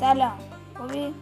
咱俩我给